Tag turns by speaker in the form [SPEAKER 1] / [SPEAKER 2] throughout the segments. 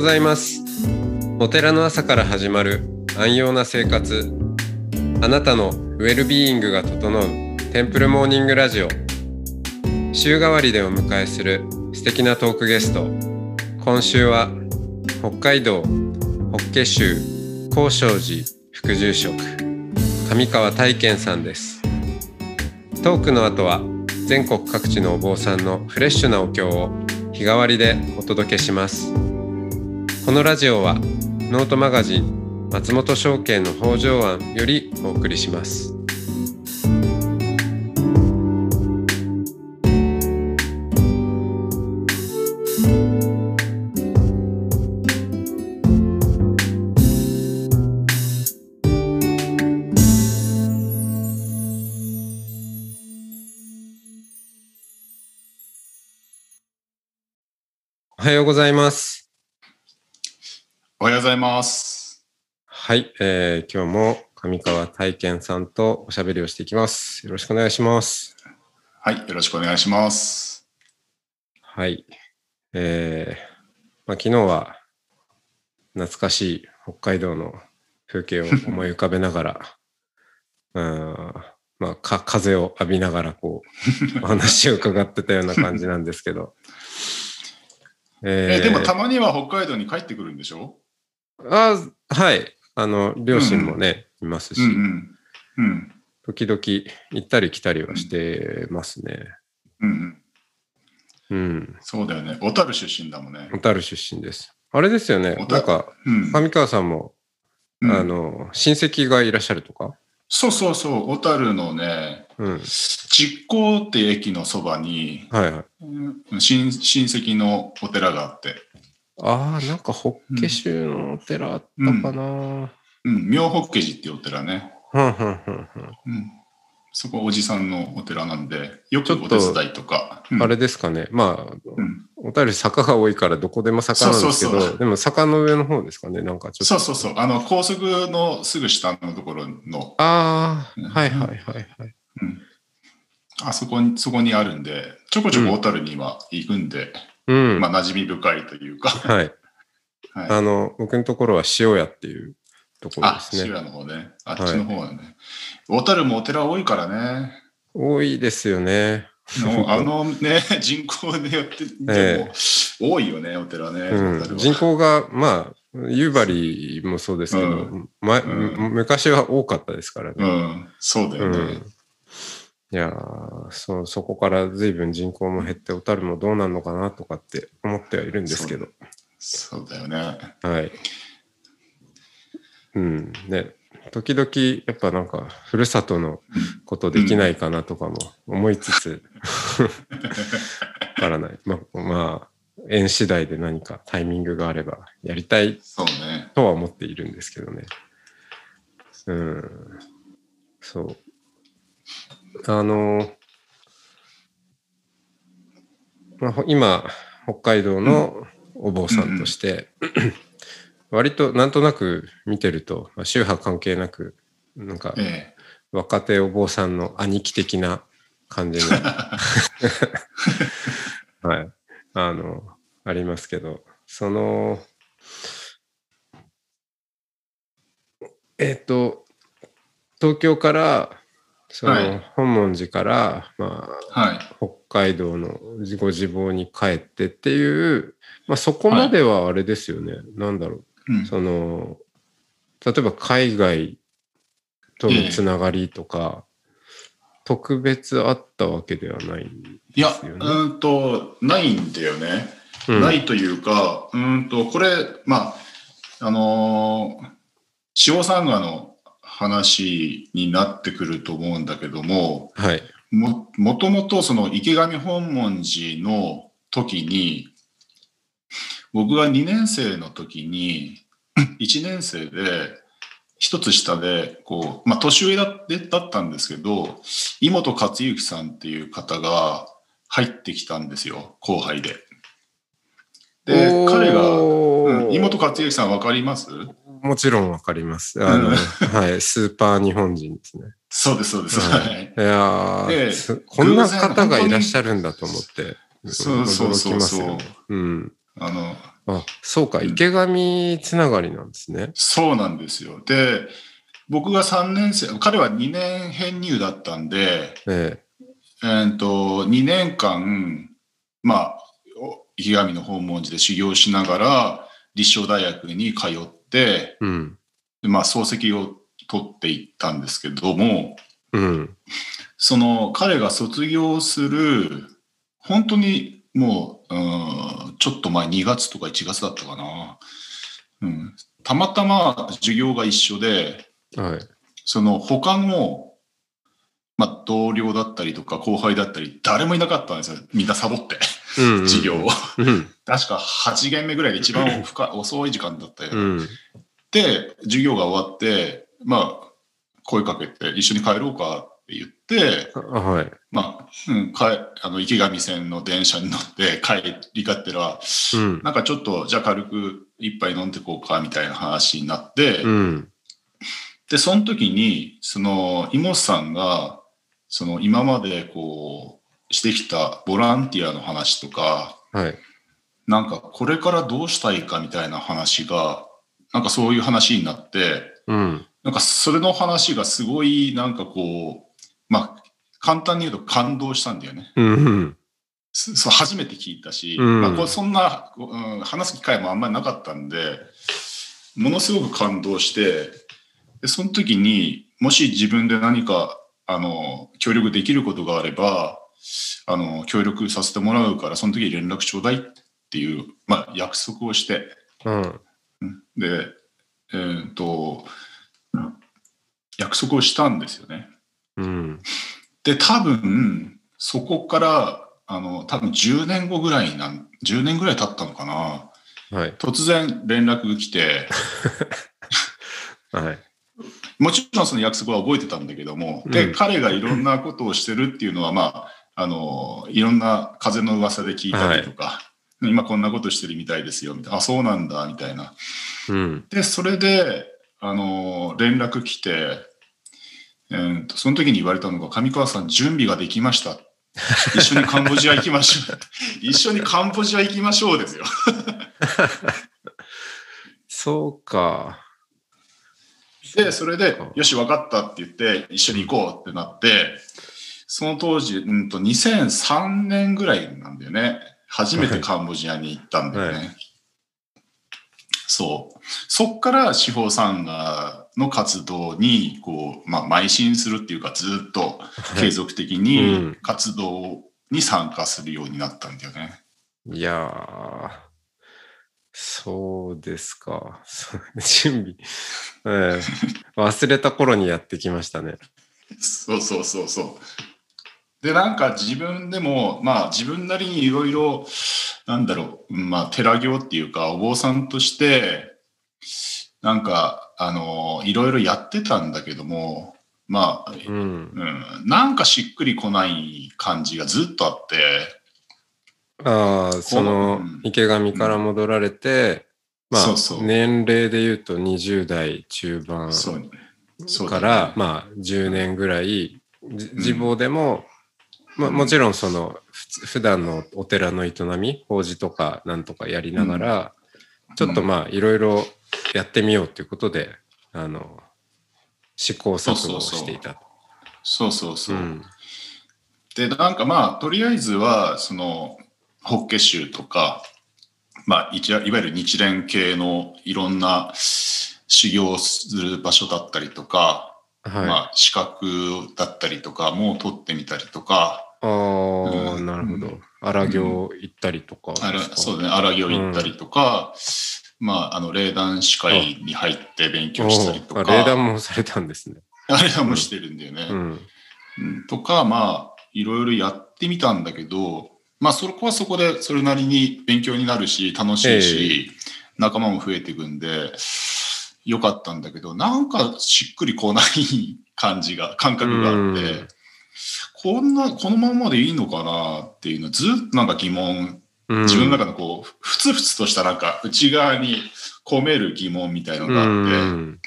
[SPEAKER 1] ございます。お寺の朝から始まる安養な生活。あなたのウェルビーイングが整うテンプルモーニングラジオ。週替わりでお迎えする素敵なトークゲスト。今週は北海道法華宗高尚寺副住職上川大健さんです。トークの後は全国各地のお坊さんのフレッシュなお経を日替わりでお届けします。このラジオはノートマガジン松本証券の北条案よりお送りしますおはようございます。
[SPEAKER 2] ます。
[SPEAKER 1] はい、えー、今日も上川大健さんとおしゃべりをしていきます。よろしくお願いします。
[SPEAKER 2] はい、よろしくお願いします。
[SPEAKER 1] はい。えー、まあ、昨日は懐かしい北海道の風景を思い浮かべながら、うんまあ、か風を浴びながらこう、お話を伺ってたような感じなんですけど。え
[SPEAKER 2] えでもたまには北海道に帰ってくるんでしょ？
[SPEAKER 1] あはい。あの、両親もね、いますし、
[SPEAKER 2] うんうん。うん。
[SPEAKER 1] 時々行ったり来たりはしてますね。
[SPEAKER 2] うんうん。
[SPEAKER 1] うん。
[SPEAKER 2] そうだよね。小樽出身だもんね。
[SPEAKER 1] 小樽出身です。あれですよね。なんか、
[SPEAKER 2] うん。
[SPEAKER 1] 上川さんも、
[SPEAKER 2] うん
[SPEAKER 1] あの、親戚がいらっしゃるとか？
[SPEAKER 2] そうそうそう。小樽のね、
[SPEAKER 1] うん。
[SPEAKER 2] 実行って駅のそばに、
[SPEAKER 1] はいはい。
[SPEAKER 2] うん親親戚のお寺があって、
[SPEAKER 1] ああ、なんか、法華宗のお寺あったかな。うん、
[SPEAKER 2] うん、妙法華寺っていうお寺ね。そこおじさんのお寺なんで、よくお手伝いとか。うん
[SPEAKER 1] あれですかね。まあ、
[SPEAKER 2] うん。
[SPEAKER 1] 小樽坂が多いからどこでも坂なんですけど、でも坂の上の方ですかね。なんかちょっと。
[SPEAKER 2] そうそうそう。あの、高速のすぐ下のところの、
[SPEAKER 1] ああ、
[SPEAKER 2] うん
[SPEAKER 1] はいはいはいはい。
[SPEAKER 2] うん、あそこに、そこにあるんで、ちょこちょこ小樽には行くんで、
[SPEAKER 1] うん。
[SPEAKER 2] まあ、馴染み深いというか、
[SPEAKER 1] はい。
[SPEAKER 2] はい、
[SPEAKER 1] あの、僕のところは塩屋っていうところで
[SPEAKER 2] あ、
[SPEAKER 1] すね。
[SPEAKER 2] 滋賀の方ね。あっちの方はね。小樽もお寺多いからね。
[SPEAKER 1] 多いですよね。
[SPEAKER 2] もう あのね、人口によって、でも、多いよね、お寺ね。
[SPEAKER 1] うん、人口が、まあ、夕張もそうですけど、
[SPEAKER 2] う
[SPEAKER 1] ま
[SPEAKER 2] うん
[SPEAKER 1] 昔は多かったですから
[SPEAKER 2] う
[SPEAKER 1] ね。
[SPEAKER 2] ん、そうだよね。
[SPEAKER 1] うんいやーそ、そこから随分人口も減って、小樽もどうなるのかなとかって思ってはいるんですけど。
[SPEAKER 2] そうだよね。
[SPEAKER 1] はい。うん。ね、時々、やっぱなんか、ふるさとのことできないかなとかも思いつつ、わからない。まあ、まあ、縁次第で何かタイミングがあればやりたい。とは思っているんですけどね。うん。そう。あの、まあ、ほ今、北海道のお坊さんとして、割となんとなく見てると、まあ、宗派関係なく、なんか
[SPEAKER 2] え
[SPEAKER 1] 若手お坊さんの兄貴的な感じに、はい、あの、ありますけど、その、えっ、と、東京から、その、
[SPEAKER 2] はい。
[SPEAKER 1] 本門寺から、まあ、
[SPEAKER 2] はい。
[SPEAKER 1] 北海道のご自房に帰ってっていう、まあ、そこまではあれですよね、なんだろう、
[SPEAKER 2] うん。
[SPEAKER 1] その、例えば海外とのつながりとか、特別あったわけではないん
[SPEAKER 2] いや、
[SPEAKER 1] ですよね。
[SPEAKER 2] うーんと、ないんだよね。
[SPEAKER 1] うん。
[SPEAKER 2] ないというか、うーんと、これ、まあ、あのー塩サンガの話になってくると思うんだけども、
[SPEAKER 1] はい。
[SPEAKER 2] も、もともとその池上本門寺の時に、僕が2年生の時に、1年生で、一つ下で、こう、まあ、年上だってだったんですけど、井本克之さんっていう方が入ってきたんですよ、後輩で。で、彼が、うん、井本克之さんわかります？
[SPEAKER 1] もちろんわかります。あの、
[SPEAKER 2] うん
[SPEAKER 1] はい、スーパー日本人ですね。
[SPEAKER 2] そうです、そうです。
[SPEAKER 1] は
[SPEAKER 2] はい。
[SPEAKER 1] いやー
[SPEAKER 2] で
[SPEAKER 1] すこんな方がいらっしゃるんだと思って、
[SPEAKER 2] そうそうそうそう
[SPEAKER 1] 驚きますよねうん。
[SPEAKER 2] あの、
[SPEAKER 1] あ、そうか、池上つながりなんですね。
[SPEAKER 2] そうなんですよ。で、僕が3年生、彼は2年編入だったんで、
[SPEAKER 1] え
[SPEAKER 2] えー、と2年間、まあ、お池上の訪問寺で修行しながら、立正大学に通っ。
[SPEAKER 1] うん。
[SPEAKER 2] でまあ、漱石を取っていったんですけども、
[SPEAKER 1] うん。
[SPEAKER 2] その彼が卒業する、本当にもう、うん、ちょっと前2月とか1月だったかな。うん、たまたま授業が一緒で、
[SPEAKER 1] はい。
[SPEAKER 2] その他の、まあ、同僚だったりとか後輩だったり、誰もいなかったんですよ。みんなサボって、
[SPEAKER 1] うん、うん。
[SPEAKER 2] 授業を。
[SPEAKER 1] うん。
[SPEAKER 2] 確か8限目ぐらいで一番深い遅い時間だったよ。
[SPEAKER 1] うん。
[SPEAKER 2] で、授業が終わって、まあ、声かけて、一緒に帰ろうかって言って、
[SPEAKER 1] あはい。
[SPEAKER 2] まあ、うん、かえあの池上線の電車に乗って帰りがってら、
[SPEAKER 1] うん。
[SPEAKER 2] なんかちょっと、じゃあ軽く一杯飲んでこうかみたいな話になって、
[SPEAKER 1] うん。
[SPEAKER 2] で、その時に、その、妹さんが、その、今までこう、してきたボランティアの話とか、
[SPEAKER 1] はい。
[SPEAKER 2] なんかこれからどうしたいかみたいな話が、なんかそういう話になって、
[SPEAKER 1] うん。
[SPEAKER 2] なんかそれの話がすごいなんかこう、まあ、簡単に言うと感動したんだよね。
[SPEAKER 1] うん。
[SPEAKER 2] すそう初めて聞いたし、
[SPEAKER 1] うん
[SPEAKER 2] まあ、こうそんな、うん、話す機会もあんまりなかったんで、ものすごく感動して、でその時にもし自分で何かあの協力できることがあればあの協力させてもらうからその時に連絡ちょうだいっていう、まあ、約束をして
[SPEAKER 1] うん。
[SPEAKER 2] うんで、えーっと約束をしたんですよね。
[SPEAKER 1] うん。
[SPEAKER 2] で多分そこからあの多分10年後ぐらいなん10年ぐらい経ったのかな
[SPEAKER 1] はい。
[SPEAKER 2] 突然連絡が来て
[SPEAKER 1] はい。
[SPEAKER 2] もちろんその約束は覚えてたんだけども、で
[SPEAKER 1] うん
[SPEAKER 2] 彼がいろんなことをしてるっていうのはまああのいろんな風の噂で聞いたりとか、今こんなことしてるみたいですよみたいなあそうなんだみたいな。
[SPEAKER 1] うん。
[SPEAKER 2] でそれであの連絡来て、えーとその時に言われたのが上川さん準備ができました。一緒にカンボジア行きましょう。一緒にカンボジア行きましょうですよ。
[SPEAKER 1] そうか。
[SPEAKER 2] でそれでよし分かったって言って一緒に行こうってなってその当時、うん、と2003年ぐらいなんだよね。初めてカンボジアに行ったんだよね、
[SPEAKER 1] はい。
[SPEAKER 2] そう。そっから司法参加の活動にこう、まあ、邁進するっていうかずっと継続的
[SPEAKER 1] う
[SPEAKER 2] に
[SPEAKER 1] ん。
[SPEAKER 2] 活動に参加するようになったんだよね。
[SPEAKER 1] いやー、そうですか。準備、ええ。忘れた頃にやってきましたね。
[SPEAKER 2] そうそうそうそう。で、なんか自分でも、まあ自分なりにいろいろ、なんだろう、まあ寺行っていうか、お坊さんとして、なんか、あの、いろいろやってたんだけども、まあ、
[SPEAKER 1] うん。
[SPEAKER 2] うん、なんかしっくりこない感じがずっとあって、
[SPEAKER 1] ああ、その
[SPEAKER 2] うん。
[SPEAKER 1] 池上から戻られて、まあ
[SPEAKER 2] そうそう。
[SPEAKER 1] 年齢で言うと20代中盤から、まあ10年ぐらい、じ自坊でも、まあ、もちろんその普段のお寺の営み法事とかなんとかやりながら、ちょっとまあいろいろやってみようということであの試行錯誤をしていたと。
[SPEAKER 2] そうそうそう。
[SPEAKER 1] うん
[SPEAKER 2] でなんかまあとりあえずはその法華宗とか、まあ、いわゆる日蓮系のいろんな修行をする場所だったりとか、
[SPEAKER 1] はい。
[SPEAKER 2] まあ、資格だったりとかも取ってみたりとか。
[SPEAKER 1] ああ、
[SPEAKER 2] うん。
[SPEAKER 1] なるほど。荒行行ったりとかですか、
[SPEAKER 2] あらそうだね。荒行行ったりとか、まあ、あの霊団司会に入って勉強したりとか。
[SPEAKER 1] 霊談もされたんですね。
[SPEAKER 2] あれはもしてるんだよね。
[SPEAKER 1] うん。
[SPEAKER 2] うん。とかまあいろいろやってみたんだけどまあそこはそこでそれなりに勉強になるし楽しいし、仲間も増えていくんでよかったんだけどなんかしっくりこない感じが感覚があって、
[SPEAKER 1] うん
[SPEAKER 2] こんなこのままでいいのかなっていうのずっとなんか疑問
[SPEAKER 1] うん
[SPEAKER 2] 自分の中のこうふつふつとしたなんか内側に込める疑問みたいなのがあって。
[SPEAKER 1] うん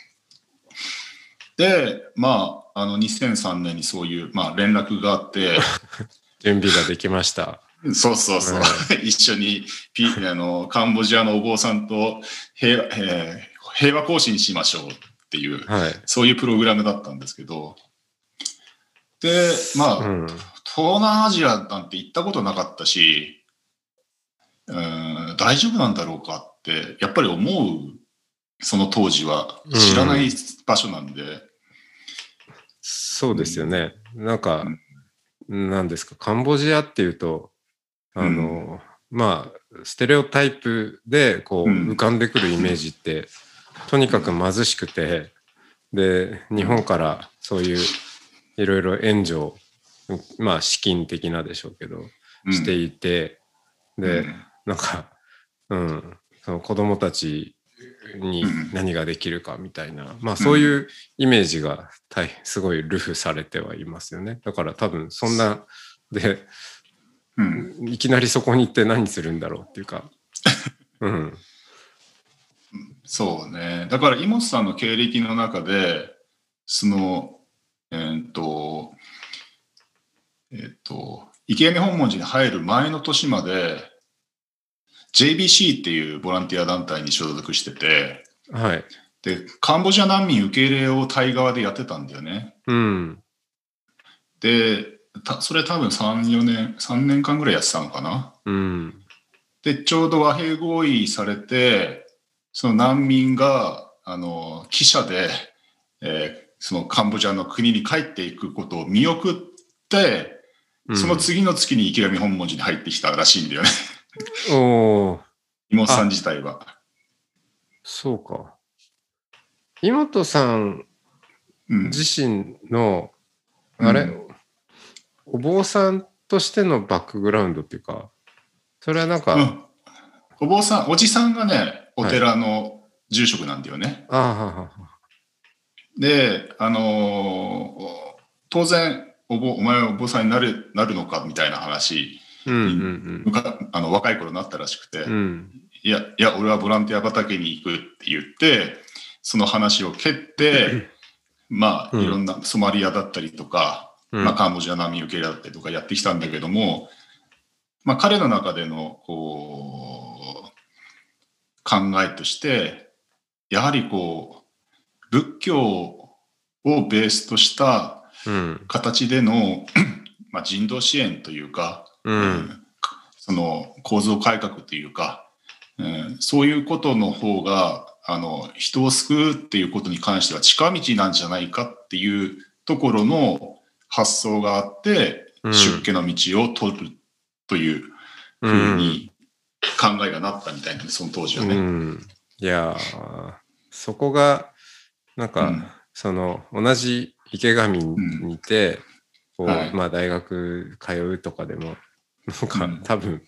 [SPEAKER 2] で、まあ、あの2003年にそういう、まあ、連絡があって、
[SPEAKER 1] 準備ができました。
[SPEAKER 2] そうそうそう。一緒にピあのカンボジアのお坊さんと平,、えー、平和行進しましょうっていう、
[SPEAKER 1] はい。
[SPEAKER 2] そういうプログラムだったんですけど、で、まあ、
[SPEAKER 1] うん。
[SPEAKER 2] 東南アジアなんて行ったことなかったし、うん、大丈夫なんだろうかって、やっぱり思う、その当時は知らない場所なんで、
[SPEAKER 1] そうですよね。なんか、なんですか、カンボジアっていうと、あの、まあ、ステレオタイプでこう
[SPEAKER 2] うん
[SPEAKER 1] 浮かんでくるイメージって、とにかく貧しくて、で、日本からそういういろいろ援助を、まあ資金的なでしょうけど、
[SPEAKER 2] うん。
[SPEAKER 1] していて、で、
[SPEAKER 2] うん。
[SPEAKER 1] なんか、うん、その子供たちに
[SPEAKER 2] うん。
[SPEAKER 1] 何ができるかみたいな、まあそういうイメージが大すごいルフされてはいますよね。だから多分そんな、で、
[SPEAKER 2] うん。
[SPEAKER 1] いきなりそこに行って何するんだろうっていうか、うん、
[SPEAKER 2] そうね。だから、イモスさんの経歴の中で、その、えーっと、えーっと、池上本門寺に入る前の年まで、JBC っていうボランティア団体に所属してて、
[SPEAKER 1] はい。
[SPEAKER 2] で、カンボジア難民受け入れをタイ側でやってたんだよね。
[SPEAKER 1] うん、
[SPEAKER 2] で、たそれ多分3、4年、3年間ぐらいやってたのかな。
[SPEAKER 1] うん、
[SPEAKER 2] で、ちょうど和平合意されて、その難民が、あの、汽車で、えーそのカンボジアの国に帰っていくことを見送って、
[SPEAKER 1] うん
[SPEAKER 2] その次の月に池上本門寺に入ってきたらしいんだよね。
[SPEAKER 1] おー
[SPEAKER 2] 妹さん自体は。
[SPEAKER 1] そうか。妹さん
[SPEAKER 2] うん。
[SPEAKER 1] 自身の、あれ、
[SPEAKER 2] うん
[SPEAKER 1] お坊さんとしてのバックグラウンドっていうか、それはなんか、
[SPEAKER 2] うんお坊さん、おじさんがね、お寺の住職なんだよね。
[SPEAKER 1] ははは
[SPEAKER 2] で、あのー当然お坊、お前はお坊さんになるなるのかみたいな話、
[SPEAKER 1] うんうん
[SPEAKER 2] むかあの若い頃になったらしくて、
[SPEAKER 1] うん。うん。
[SPEAKER 2] いや、いや、俺はボランティア畑に行くって言って、その話を蹴って、まあ、
[SPEAKER 1] うん
[SPEAKER 2] いろんなソマリアだったりとか、
[SPEAKER 1] うん
[SPEAKER 2] まあ、カンボジア難民受け入れだったりとかやってきたんだけども、まあ、彼の中での、こう、考えとして、やはりこう、仏教をベースとした
[SPEAKER 1] うん。
[SPEAKER 2] 形での、まあ、人道支援というか、
[SPEAKER 1] うん。
[SPEAKER 2] その構造改革というか、うんそういうことの方があの人を救うっていうことに関しては近道なんじゃないかっていうところの発想があって、
[SPEAKER 1] うん
[SPEAKER 2] 出家の道を取るというふうに考えがなったみたいなね、その当時はね。
[SPEAKER 1] うん。いやーそこが、なんか、
[SPEAKER 2] うん
[SPEAKER 1] その、同じ池上にいて、こう、
[SPEAKER 2] はい
[SPEAKER 1] まあ、大学通うとかでも、なんか、
[SPEAKER 2] うん
[SPEAKER 1] 多分、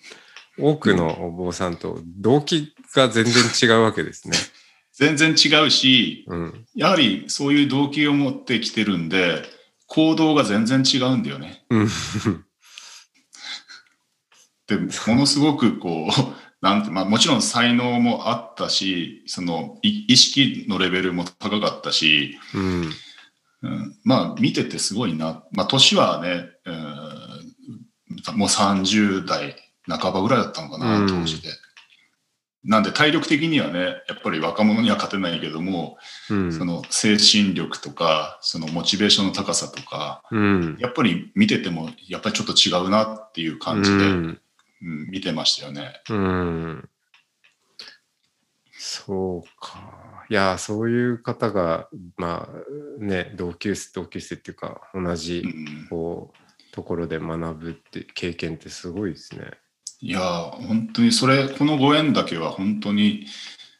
[SPEAKER 1] 多くのお坊さんと動機が全然違うわけですね。
[SPEAKER 2] 全然違うし、
[SPEAKER 1] うん。
[SPEAKER 2] やはりそういう動機を持ってきてるんで、行動が全然違うんだよね。
[SPEAKER 1] うん。
[SPEAKER 2] でものすごくこう なんて、まあ、もちろん才能もあったしそのい意識のレベルも高かったし、
[SPEAKER 1] うん。
[SPEAKER 2] うん、まあ見ててすごいな、まあ、年はね、うんもう30代半ばぐらいだったのかな、
[SPEAKER 1] うん
[SPEAKER 2] 当時で。なんで体力的にはねやっぱり若者には勝てないけども、
[SPEAKER 1] うん。
[SPEAKER 2] その精神力とかそのモチベーションの高さとか
[SPEAKER 1] うん。
[SPEAKER 2] やっぱり見ててもやっぱりちょっと違うなっていう感じで、
[SPEAKER 1] う
[SPEAKER 2] うん
[SPEAKER 1] ん
[SPEAKER 2] 見てましたよね。
[SPEAKER 1] うん。そうか。いや、そういう方が、まあね、同級生、同級生っていうか、同じ
[SPEAKER 2] う、ん
[SPEAKER 1] こう、ところで学ぶって経験ってすごいですね。
[SPEAKER 2] いやー本当にそれこのご縁だけは本当に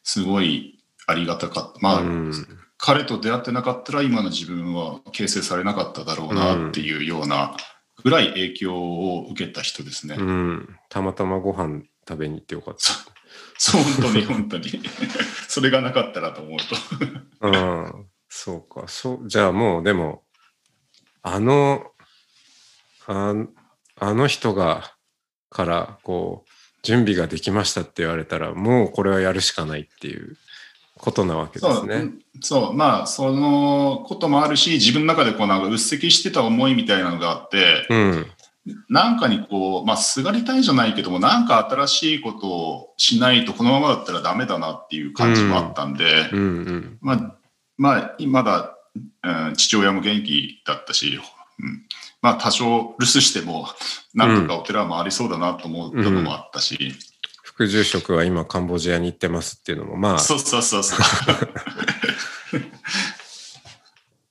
[SPEAKER 2] すごいありがたかったまあ、
[SPEAKER 1] うん。
[SPEAKER 2] 彼と出会ってなかったら今の自分は形成されなかっただろうなっていうようなぐらい影響を受けた人ですね、
[SPEAKER 1] うん。たまたまご飯食べに行ってよかっ
[SPEAKER 2] そう本当に本当に それがなかったらと思うと
[SPEAKER 1] た。うん。そうか。そう、じゃあもう、でも、あの、ああの人が、から、こう、準備ができましたって言われたら、もうこれはやるしかないっていうことなわけですね。
[SPEAKER 2] そうまあそのこともあるし自分の中でこうなんかうっせきしてた思いみたいなのがあって、
[SPEAKER 1] うん。
[SPEAKER 2] なんかにこう、まあ、すがりたいじゃないけども、なんか新しいことをしないと、このままだったらダメだなっていう感じもあったんで、
[SPEAKER 1] うんうん。
[SPEAKER 2] まあ、まあ、まだ、うん、父親も元気だったし、うん、まあ、多少留守しても、なんとかお寺は回りそうだなと思ったのもあったし、
[SPEAKER 1] 副住職は今カンボジアに行ってますっていうのも、まあ、
[SPEAKER 2] そうそうそうそう。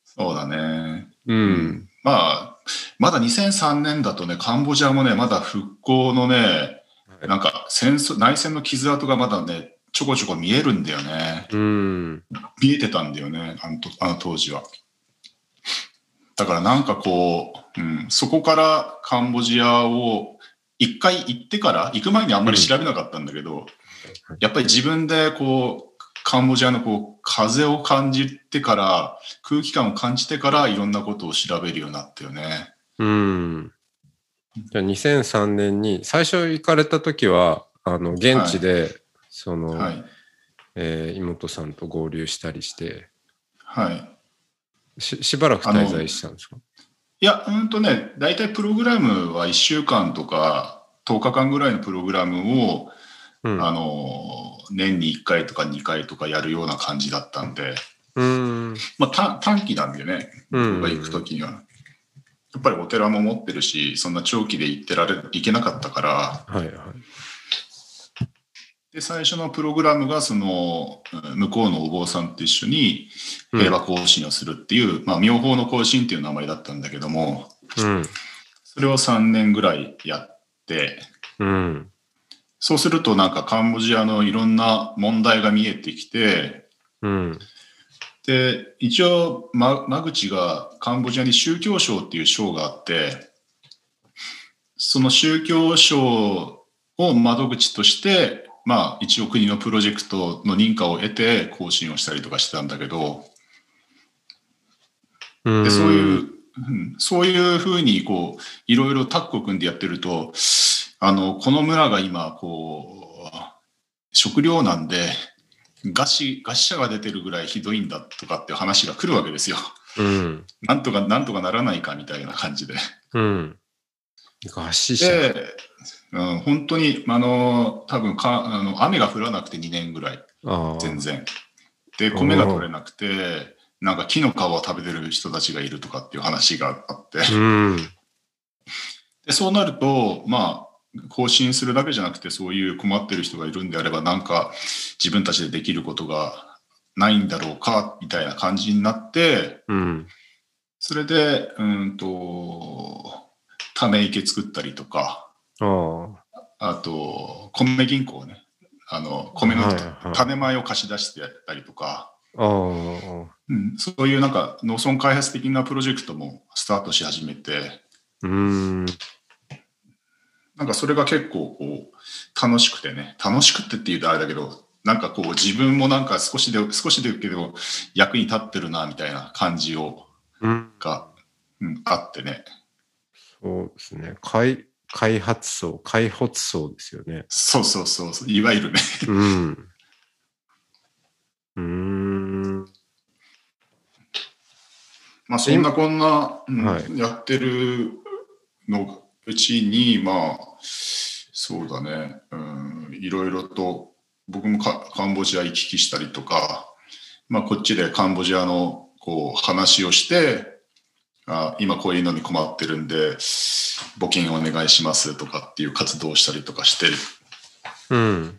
[SPEAKER 2] そうだね。
[SPEAKER 1] うん。
[SPEAKER 2] まあ、まだ2003年だとね、カンボジアもね、まだ復興のね、
[SPEAKER 1] はい
[SPEAKER 2] なんか戦争、内戦の傷跡がまだね、ちょこちょこ見えるんだよね。
[SPEAKER 1] うん。
[SPEAKER 2] 見えてたんだよね、あのとあの当時は。だからなんかこう、うん、そこからカンボジアを一回行ってから、行く前にあんまり調べなかったんだけど、やっぱり自分でこう、カンボジアのこう風を感じてから、空気感を感じてからいろんなことを調べるようになったよね。
[SPEAKER 1] うん。じゃあ2003年に、最初行かれた時は、あの、現地で、その、
[SPEAKER 2] はい。
[SPEAKER 1] えー妹さんと合流したりして、
[SPEAKER 2] はい。
[SPEAKER 1] ししばらく滞在したんですか？
[SPEAKER 2] いや、うんとね、大体プログラムは1週間とか10日間ぐらいのプログラムを、
[SPEAKER 1] うん。
[SPEAKER 2] あの、年に1回とか2回とかやるような感じだったんで、
[SPEAKER 1] うん。
[SPEAKER 2] まあ、た短期なんでね、
[SPEAKER 1] うん
[SPEAKER 2] 僕が行くときには。やっぱりお寺も持ってるし、そんな長期で行ってられ、行けなかったから、
[SPEAKER 1] はいはい。
[SPEAKER 2] で、最初のプログラムが、その、うん向こうのお坊さんと一緒に
[SPEAKER 1] うん
[SPEAKER 2] 平和行進をするっていう、まあ、妙法の行進っていう名前だったんだけども、
[SPEAKER 1] うん。
[SPEAKER 2] それを3年ぐらいやって、
[SPEAKER 1] うん。
[SPEAKER 2] そうするとなんかカンボジアのいろんな問題が見えてきて、
[SPEAKER 1] うん。
[SPEAKER 2] で、一応、ま、間口がカンボジアに宗教省っていう省があって、その宗教省を窓口として、まあ一応国のプロジェクトの認可を得て更新をしたりとかしてたんだけど、
[SPEAKER 1] うん。
[SPEAKER 2] でそういう、うんそういうふうにこう、いろいろタッグを組んでやってると、あの、この村が今、こう、食料難で、餓死、餓死者が出てるぐらいひどいんだとかっていう話が来るわけですよ。
[SPEAKER 1] うん。
[SPEAKER 2] なんとか、なんとかならないかみたいな感じで。
[SPEAKER 1] うん。餓死者。
[SPEAKER 2] で、うん、本当に、あの、多分か、あの、雨が降らなくて2年ぐらい。全然。で、米が取れなくて、なんか木の皮を食べてる人たちがいるとかっていう話があって。
[SPEAKER 1] うん。
[SPEAKER 2] でそうなると、まあ、更新するだけじゃなくて、そういう困ってる人がいるんであれば、なんか自分たちでできることがないんだろうか、みたいな感じになって、
[SPEAKER 1] うん。
[SPEAKER 2] それで、うんと、ため池作ったりとか、
[SPEAKER 1] ああ。
[SPEAKER 2] あと、米銀行ね、あの、米の種米を貸し出してやったりとか、
[SPEAKER 1] ああ。
[SPEAKER 2] うん、そういうなんか農村開発的なプロジェクトもスタートし始めて、
[SPEAKER 1] うん。
[SPEAKER 2] なんかそれが結構こう楽しくてね、楽しくてって言うとあれだけど、なんかこう自分もなんか少しで、少しでけど役に立ってるなみたいな感じを、
[SPEAKER 1] うん。
[SPEAKER 2] が、うん、あってね。
[SPEAKER 1] そうですね。開、開発層、開発層ですよね。
[SPEAKER 2] そうそうそうそう、いわゆるね。
[SPEAKER 1] うん。うーん。
[SPEAKER 2] まあそんなこんな、うん
[SPEAKER 1] はい
[SPEAKER 2] やってるのうちに、まあ、そうだね、うん、いろいろと僕もカカンボジア行き来したりとか、まあこっちでカンボジアのこう話をして、あ今こういうのに困ってるんで、募金お願いしますとかっていう活動をしたりとかして、
[SPEAKER 1] うん。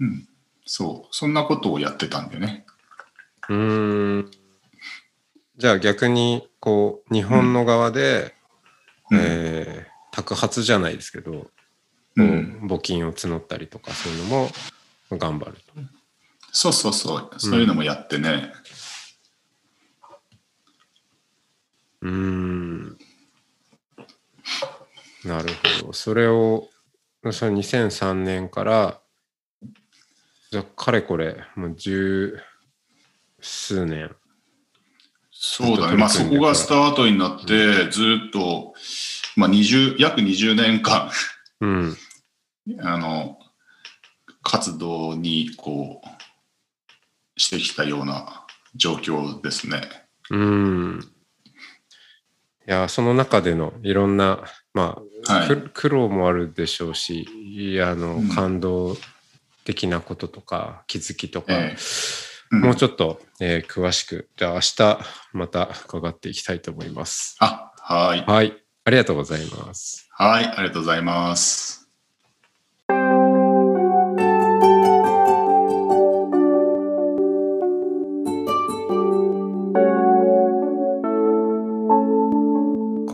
[SPEAKER 2] うん、そう、そんなことをやってたんだよね。
[SPEAKER 1] うーん。じゃあ逆に、こう、日本の側で、
[SPEAKER 2] うん
[SPEAKER 1] えー托発じゃないですけど、こう
[SPEAKER 2] うん
[SPEAKER 1] 募金を募ったりとか、そういうのも頑張ると。
[SPEAKER 2] そうそうそう、そういうのもやってね。
[SPEAKER 1] うーん。なるほど。それを、それ2003年から、じゃあ、かれこれ、もう十数年。
[SPEAKER 2] そうだね。まあそこがスタートになって、ずっと、まあ20、約20年間、
[SPEAKER 1] うん。
[SPEAKER 2] あの、活動にこう、してきたような状況ですね。
[SPEAKER 1] うん。いや、その中でのいろんな、まあ、
[SPEAKER 2] はい
[SPEAKER 1] く苦労もあるでしょうしいやあの、
[SPEAKER 2] うん
[SPEAKER 1] 感動的なこととか気づきとか、
[SPEAKER 2] ええうん
[SPEAKER 1] もうちょっと、えー詳しくじゃあ明日また伺っていきたいと思います。
[SPEAKER 2] あ、はい。
[SPEAKER 1] はいありがとうございます。
[SPEAKER 2] はい、ありがとうございます。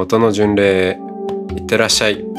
[SPEAKER 1] 音の巡礼へいってらっしゃい。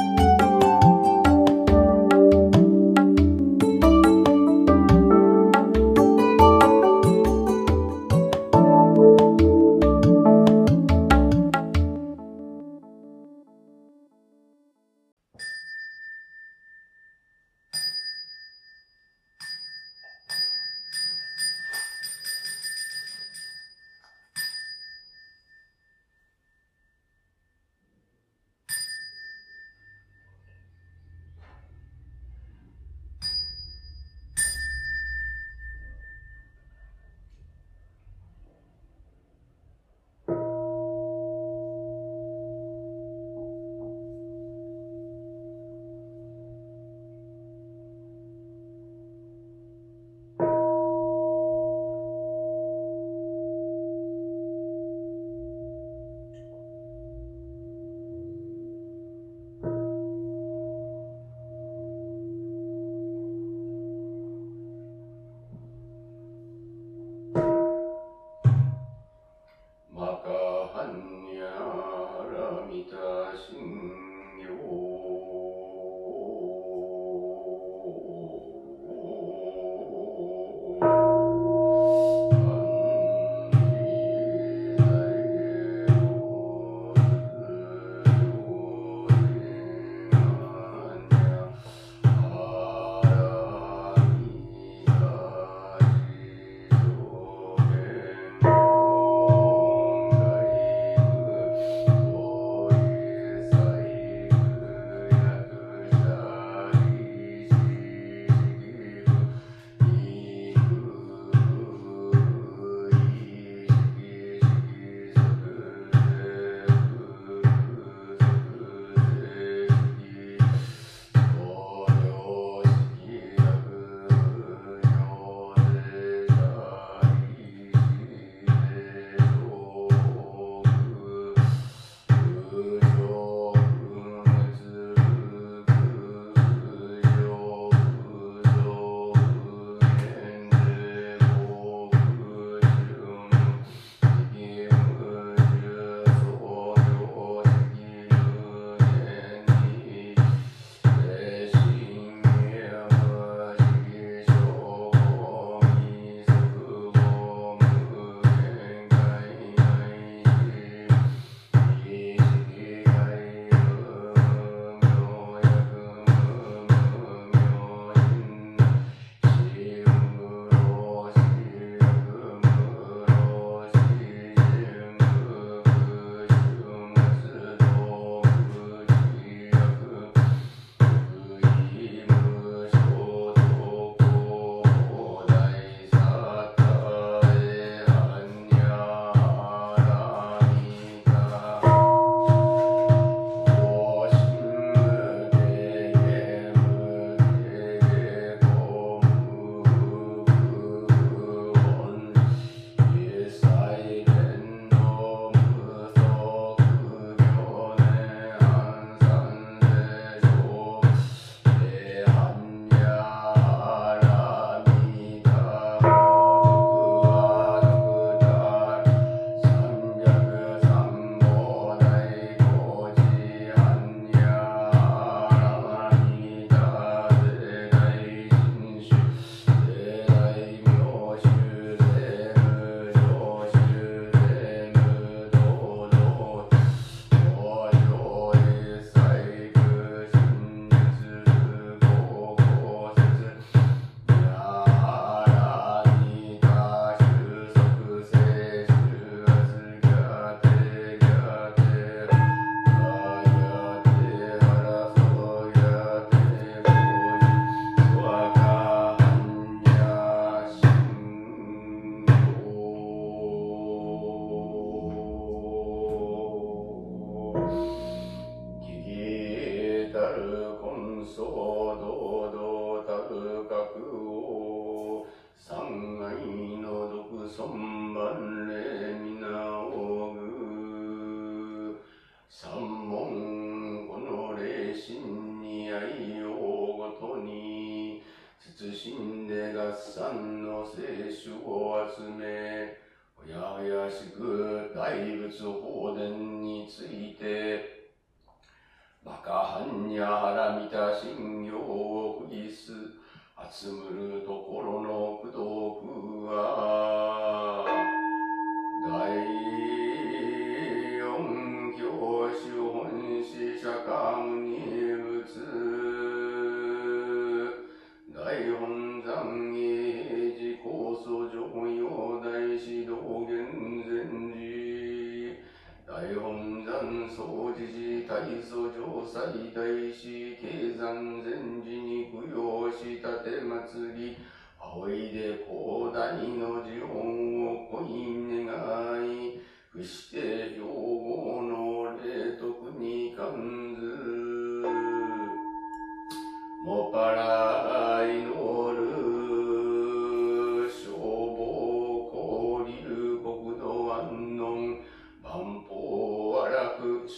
[SPEAKER 3] some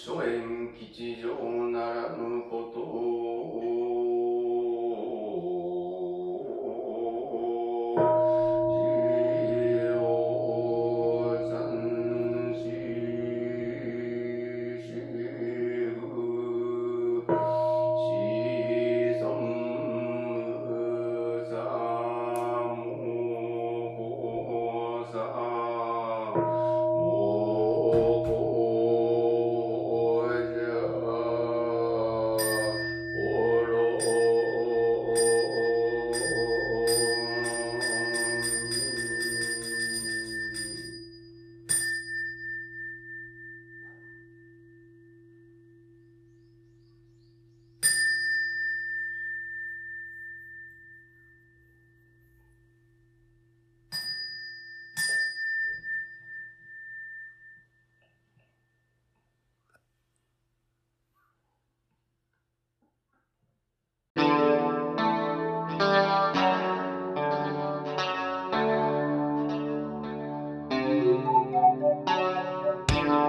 [SPEAKER 3] 諸縁吉祥ならぬ